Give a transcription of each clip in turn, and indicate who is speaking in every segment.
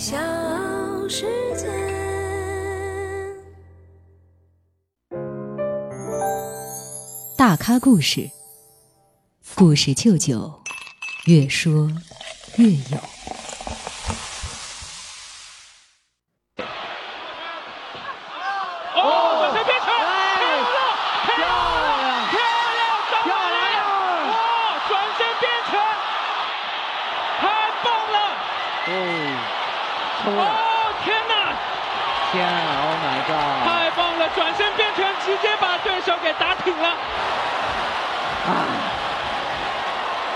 Speaker 1: 小世界。
Speaker 2: 大咖故事，故事舅舅，越说越有。
Speaker 3: 哦，转身变成漂亮，漂亮，漂亮，张伟丽，哇，转身变成，太棒了！
Speaker 4: 哦，
Speaker 3: 哦，天哪，
Speaker 4: 天啊！Oh my god！
Speaker 3: 太棒了，转身变拳，直接把对手给打挺了。
Speaker 4: 啊！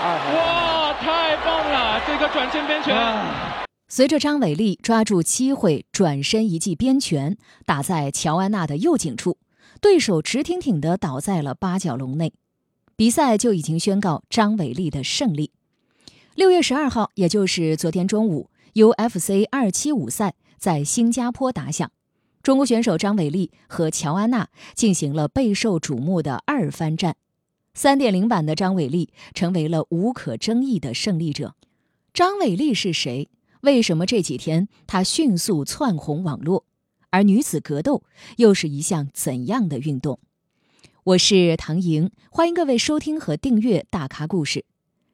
Speaker 4: 二号
Speaker 3: 哇，太棒了，这个转身边拳。
Speaker 2: 随着张伟丽抓住机会转身一记边拳，打在乔安娜的右颈处，对手直挺挺地倒在了八角笼内，比赛就已经宣告张伟丽的胜利。六月十二号，也就是昨天中午，UFC 二七五赛在新加坡打响，中国选手张伟丽和乔安娜进行了备受瞩目的二番战。三点零版的张伟丽成为了无可争议的胜利者。张伟丽是谁？为什么这几天她迅速窜红网络？而女子格斗又是一项怎样的运动？我是唐莹，欢迎各位收听和订阅《大咖故事》。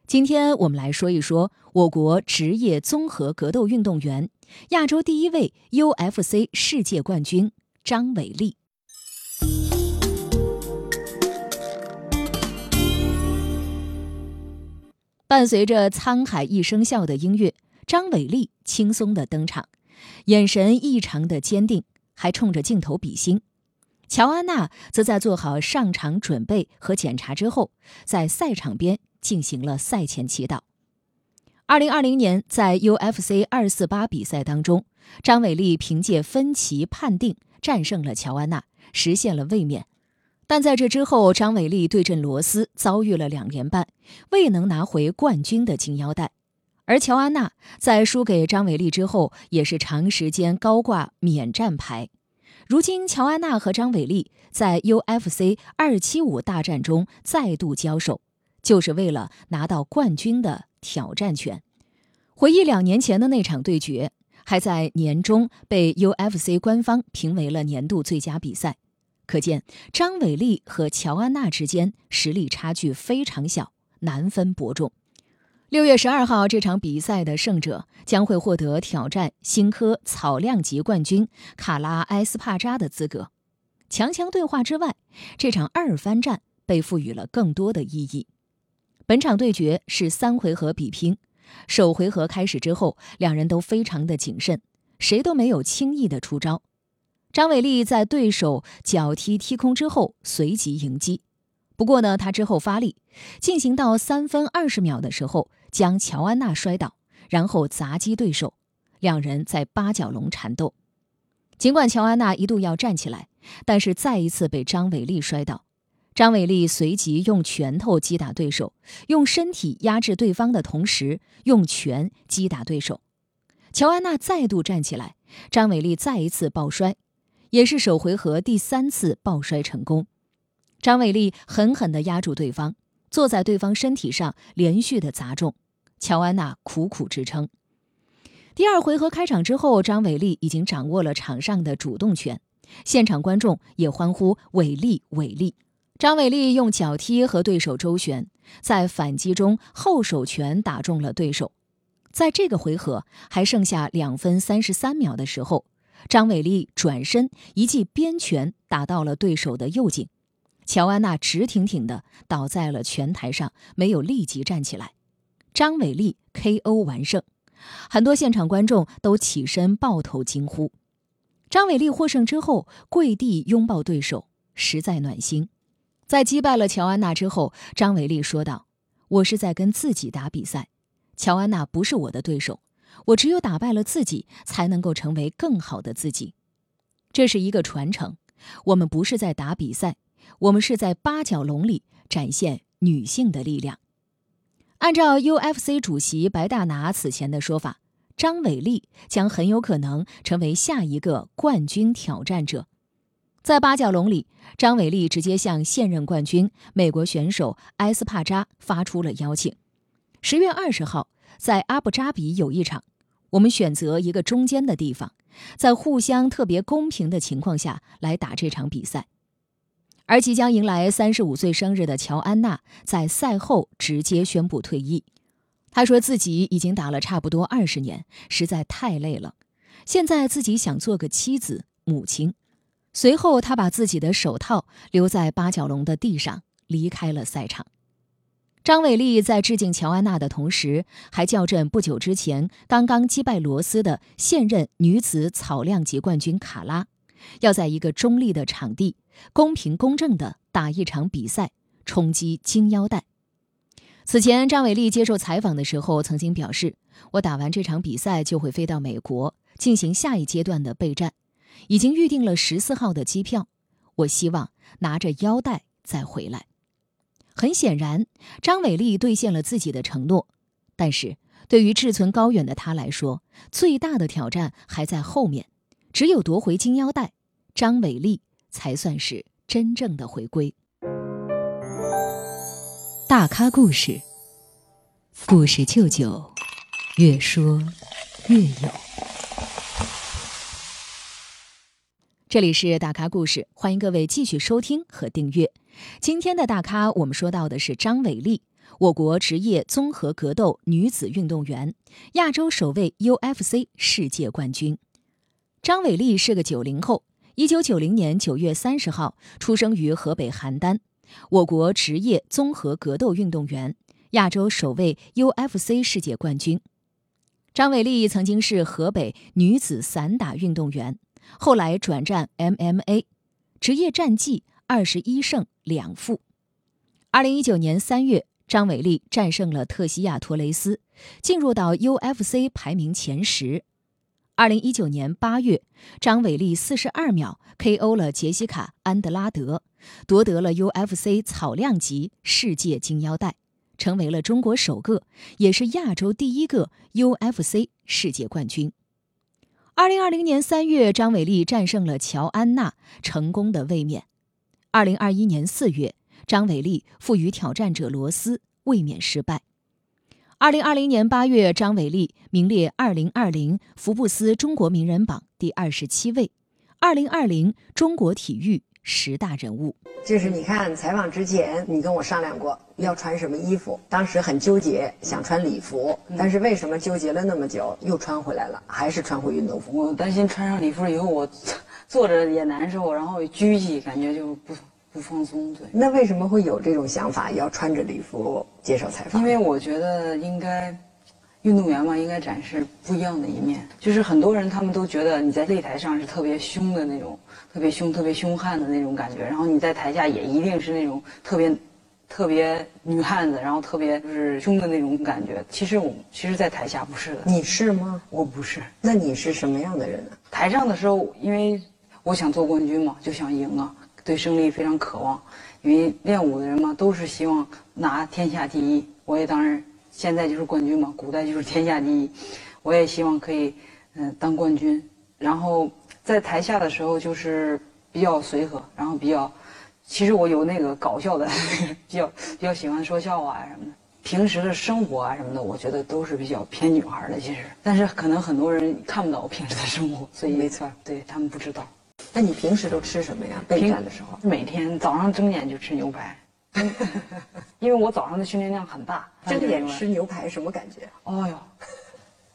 Speaker 2: 今天我们来说一说我国职业综合格斗运动员、亚洲第一位 UFC 世界冠军张伟丽。伴随着“沧海一声笑”的音乐，张伟丽轻松的登场，眼神异常的坚定，还冲着镜头比心。乔安娜则在做好上场准备和检查之后，在赛场边进行了赛前祈祷。二零二零年在 UFC 二四八比赛当中，张伟丽凭借分歧判定战胜了乔安娜，实现了卫冕。但在这之后，张伟丽对阵罗斯遭遇了两连败，未能拿回冠军的金腰带。而乔安娜在输给张伟丽之后，也是长时间高挂免战牌。如今，乔安娜和张伟丽在 UFC 二七五大战中再度交手，就是为了拿到冠军的挑战权。回忆两年前的那场对决，还在年中被 UFC 官方评为了年度最佳比赛。可见，张伟丽和乔安娜之间实力差距非常小，难分伯仲。六月十二号这场比赛的胜者将会获得挑战新科草量级冠军卡拉埃斯帕扎的资格。强强对话之外，这场二番战被赋予了更多的意义。本场对决是三回合比拼，首回合开始之后，两人都非常的谨慎，谁都没有轻易的出招。张伟丽在对手脚踢踢空之后，随即迎击。不过呢，他之后发力，进行到三分二十秒的时候，将乔安娜摔倒，然后砸击对手，两人在八角笼缠斗。尽管乔安娜一度要站起来，但是再一次被张伟丽摔倒。张伟丽随即用拳头击打对手，用身体压制对方的同时，用拳击打对手。乔安娜再度站起来，张伟丽再一次抱摔。也是首回合第三次抱摔成功，张伟丽狠狠地压住对方，坐在对方身体上连续的砸中，乔安娜苦苦支撑。第二回合开场之后，张伟丽已经掌握了场上的主动权，现场观众也欢呼“伟丽，伟丽”。张伟丽用脚踢和对手周旋，在反击中后手拳打中了对手。在这个回合还剩下两分三十三秒的时候。张伟丽转身一记鞭拳打到了对手的右颈，乔安娜直挺挺地倒在了拳台上，没有立即站起来。张伟丽 KO 完胜，很多现场观众都起身抱头惊呼。张伟丽获胜之后跪地拥抱对手，实在暖心。在击败了乔安娜之后，张伟丽说道：“我是在跟自己打比赛，乔安娜不是我的对手。”我只有打败了自己，才能够成为更好的自己。这是一个传承。我们不是在打比赛，我们是在八角笼里展现女性的力量。按照 UFC 主席白大拿此前的说法，张伟丽将很有可能成为下一个冠军挑战者。在八角笼里，张伟丽直接向现任冠军美国选手埃斯帕扎发出了邀请。十月二十号。在阿布扎比有一场，我们选择一个中间的地方，在互相特别公平的情况下来打这场比赛。而即将迎来三十五岁生日的乔安娜在赛后直接宣布退役。她说自己已经打了差不多二十年，实在太累了，现在自己想做个妻子、母亲。随后，他把自己的手套留在八角笼的地上，离开了赛场。张伟丽在致敬乔安娜的同时，还叫阵不久之前刚刚击败罗斯的现任女子草量级冠军卡拉，要在一个中立的场地，公平公正地打一场比赛，冲击金腰带。此前，张伟丽接受采访的时候曾经表示：“我打完这场比赛就会飞到美国进行下一阶段的备战，已经预定了十四号的机票。我希望拿着腰带再回来。”很显然，张伟丽兑现了自己的承诺，但是对于志存高远的他来说，最大的挑战还在后面。只有夺回金腰带，张伟丽才算是真正的回归。大咖故事，故事舅舅，越说越有。这里是大咖故事，欢迎各位继续收听和订阅。今天的大咖，我们说到的是张伟丽，我国职业综合格斗女子运动员，亚洲首位 UFC 世界冠军。张伟丽是个九零后，一九九零年九月三十号出生于河北邯郸，我国职业综合格斗运动员，亚洲首位 UFC 世界冠军。张伟丽曾经是河北女子散打运动员，后来转战 MMA，职业战绩。二十一胜两负。二零一九年三月，张伟丽战胜了特西亚·托雷斯，进入到 UFC 排名前十。二零一九年八月，张伟丽四十二秒 KO 了杰西卡·安德拉德，夺得了 UFC 草量级世界金腰带，成为了中国首个，也是亚洲第一个 UFC 世界冠军。二零二零年三月，张伟丽战胜了乔安娜，成功的卫冕。二零二一年四月，张伟丽负于挑战者罗斯，卫冕失败。二零二零年八月，张伟丽名列二零二零福布斯中国名人榜第二十七位，二零二零中国体育十大人物。
Speaker 5: 就是你看采访之前，你跟我商量过要穿什么衣服，当时很纠结，想穿礼服，但是为什么纠结了那么久，又穿回来了，还是穿回运动服？
Speaker 6: 我担心穿上礼服以后我。坐着也难受，然后拘谨，感觉就不不放松。对，
Speaker 5: 那为什么会有这种想法，要穿着礼服接受采访？
Speaker 6: 因为我觉得应该，运动员嘛，应该展示不一样的一面。就是很多人他们都觉得你在擂台上是特别凶的那种，特别凶、特别凶悍的那种感觉，然后你在台下也一定是那种特别。特别女汉子，然后特别就是凶的那种感觉。其实我，其实，在台下不是的。
Speaker 5: 你是吗？
Speaker 6: 我不是。
Speaker 5: 那你是什么样的人呢？
Speaker 6: 台上的时候，因为我想做冠军嘛，就想赢啊，对胜利非常渴望。因为练武的人嘛，都是希望拿天下第一。我也当然，现在就是冠军嘛，古代就是天下第一。我也希望可以，嗯，当冠军。然后在台下的时候，就是比较随和，然后比较。其实我有那个搞笑的，比较比较喜欢说笑话啊什么的。平时的生活啊什么的，我觉得都是比较偏女孩的。其实，但是可能很多人看不到我平时的生活，所以
Speaker 5: 没错，
Speaker 6: 对他们不知道。
Speaker 5: 那你平时都吃什么呀？备战的时候，
Speaker 6: 每天早上睁眼就吃牛排，因为我早上的训练量很大。
Speaker 5: 睁眼吃牛排什么感觉？
Speaker 6: 哦哟，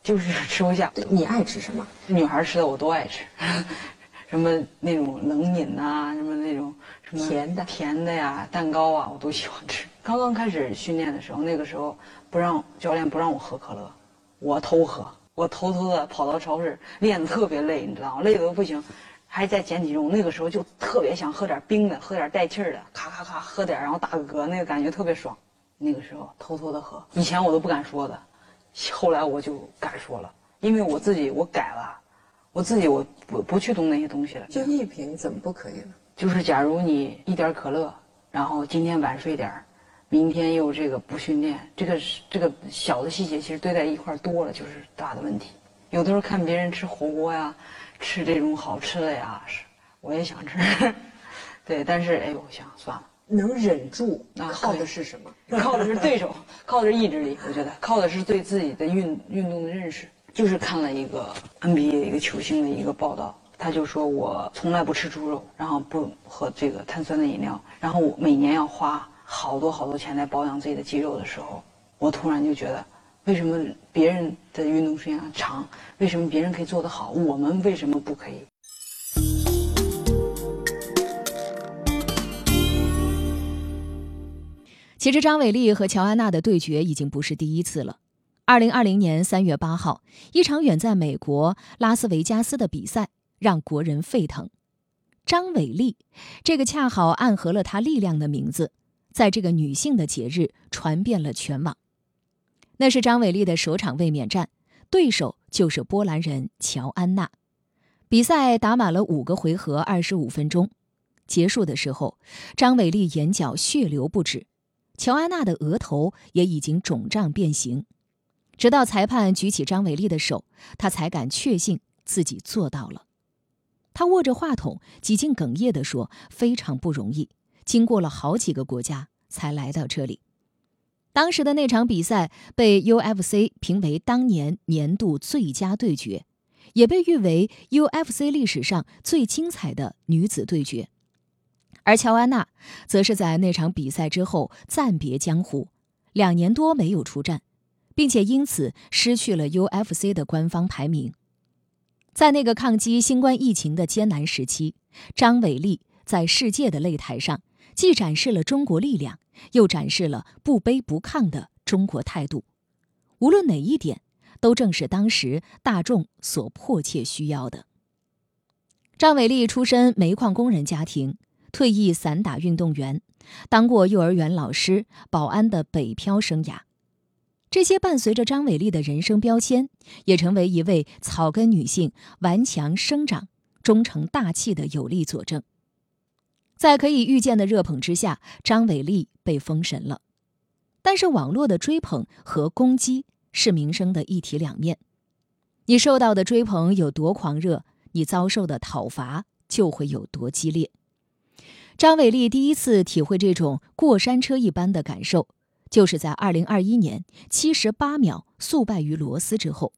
Speaker 6: 就是 吃不下。
Speaker 5: 你爱吃什么？
Speaker 6: 女孩吃的我都爱吃。什么那种冷饮呐，什么那种什么
Speaker 5: 甜的
Speaker 6: 甜的呀，蛋糕啊，我都喜欢吃。刚刚开始训练的时候，那个时候不让教练不让我喝可乐，我偷喝，我偷偷的跑到超市，练的特别累，你知道吗？累的都不行，还在减体重。那个时候就特别想喝点冰的，喝点带气儿的，咔咔咔喝点，然后打个嗝，那个感觉特别爽。那个时候偷偷的喝，以前我都不敢说的，后来我就敢说了，因为我自己我改了。我自己我不不去动那些东西了，
Speaker 5: 就一瓶怎么不可以呢？
Speaker 6: 就是假如你一点可乐，然后今天晚睡点明天又这个不训练，这个是这个小的细节，其实堆在一块多了就是大的问题。有的时候看别人吃火锅呀，吃这种好吃的呀，是我也想吃，对，但是哎，我想算了，
Speaker 5: 能忍住，靠的是什么？
Speaker 6: 靠的是对手，靠的是意志力。我觉得靠的是对自己的运运动的认识。就是看了一个 NBA 的一个球星的一个报道，他就说我从来不吃猪肉，然后不喝这个碳酸的饮料，然后我每年要花好多好多钱来保养自己的肌肉的时候，我突然就觉得，为什么别人的运动时间长，为什么别人可以做得好，我们为什么不可以？
Speaker 2: 其实张伟丽和乔安娜的对决已经不是第一次了。二零二零年三月八号，一场远在美国拉斯维加斯的比赛让国人沸腾。张伟丽，这个恰好暗合了她力量的名字，在这个女性的节日传遍了全网。那是张伟丽的首场卫冕战，对手就是波兰人乔安娜。比赛打满了五个回合，二十五分钟，结束的时候，张伟丽眼角血流不止。乔安娜的额头也已经肿胀变形，直到裁判举起张伟丽的手，她才敢确信自己做到了。她握着话筒，几近哽咽地说：“非常不容易，经过了好几个国家才来到这里。”当时的那场比赛被 UFC 评为当年年度最佳对决，也被誉为 UFC 历史上最精彩的女子对决。而乔安娜则是在那场比赛之后暂别江湖，两年多没有出战，并且因此失去了 UFC 的官方排名。在那个抗击新冠疫情的艰难时期，张伟丽在世界的擂台上既展示了中国力量，又展示了不卑不亢的中国态度。无论哪一点，都正是当时大众所迫切需要的。张伟丽出身煤矿工人家庭。退役散打运动员，当过幼儿园老师、保安的北漂生涯，这些伴随着张伟丽的人生标签，也成为一位草根女性顽强生长、忠诚大气的有力佐证。在可以预见的热捧之下，张伟丽被封神了。但是网络的追捧和攻击是名声的一体两面，你受到的追捧有多狂热，你遭受的讨伐就会有多激烈。张伟丽第一次体会这种过山车一般的感受，就是在2021年78秒速败于罗斯之后。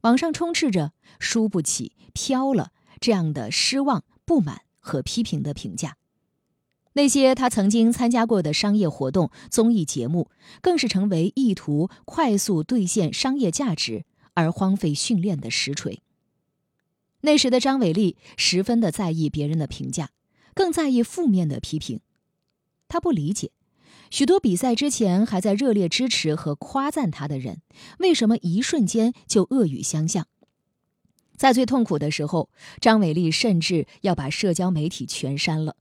Speaker 2: 网上充斥着“输不起”“飘了”这样的失望、不满和批评的评价。那些他曾经参加过的商业活动、综艺节目，更是成为意图快速兑现商业价值而荒废训练的实锤。那时的张伟丽十分的在意别人的评价。更在意负面的批评，他不理解，许多比赛之前还在热烈支持和夸赞他的人，为什么一瞬间就恶语相向？在最痛苦的时候，张伟丽甚至要把社交媒体全删了。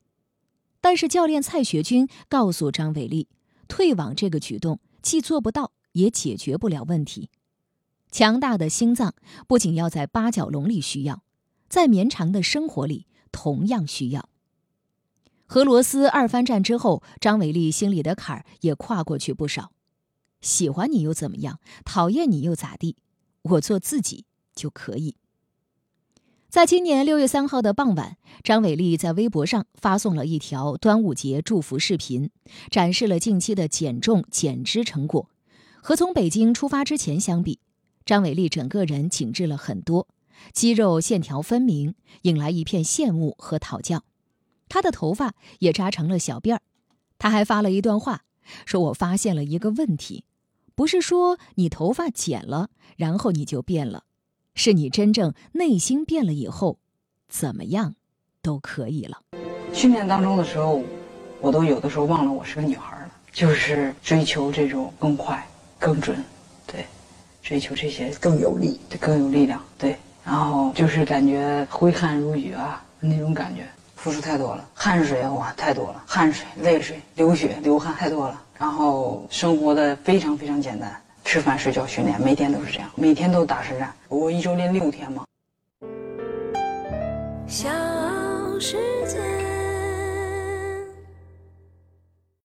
Speaker 2: 但是教练蔡学军告诉张伟丽，退网这个举动既做不到，也解决不了问题。强大的心脏不仅要在八角笼里需要，在绵长的生活里同样需要。和罗斯二番战之后，张伟丽心里的坎儿也跨过去不少。喜欢你又怎么样？讨厌你又咋地？我做自己就可以。在今年六月三号的傍晚，张伟丽在微博上发送了一条端午节祝福视频，展示了近期的减重减脂成果。和从北京出发之前相比，张伟丽整个人紧致了很多，肌肉线条分明，引来一片羡慕和讨教。他的头发也扎成了小辫儿，他还发了一段话，说我发现了一个问题，不是说你头发剪了，然后你就变了，是你真正内心变了以后，怎么样都可以了。
Speaker 6: 训练当中的时候，我都有的时候忘了我是个女孩了，就是追求这种更快、更准，对，追求这些
Speaker 5: 更有力、
Speaker 6: 更有力量，对，然后就是感觉挥汗如雨啊那种感觉。付出太多了，汗水哇太多了，汗水、泪水、流血、流汗太多了。然后生活的非常非常简单，吃饭、睡觉、训练，每天都是这样，每天都打实战。我一周练六天嘛。
Speaker 1: 小世界。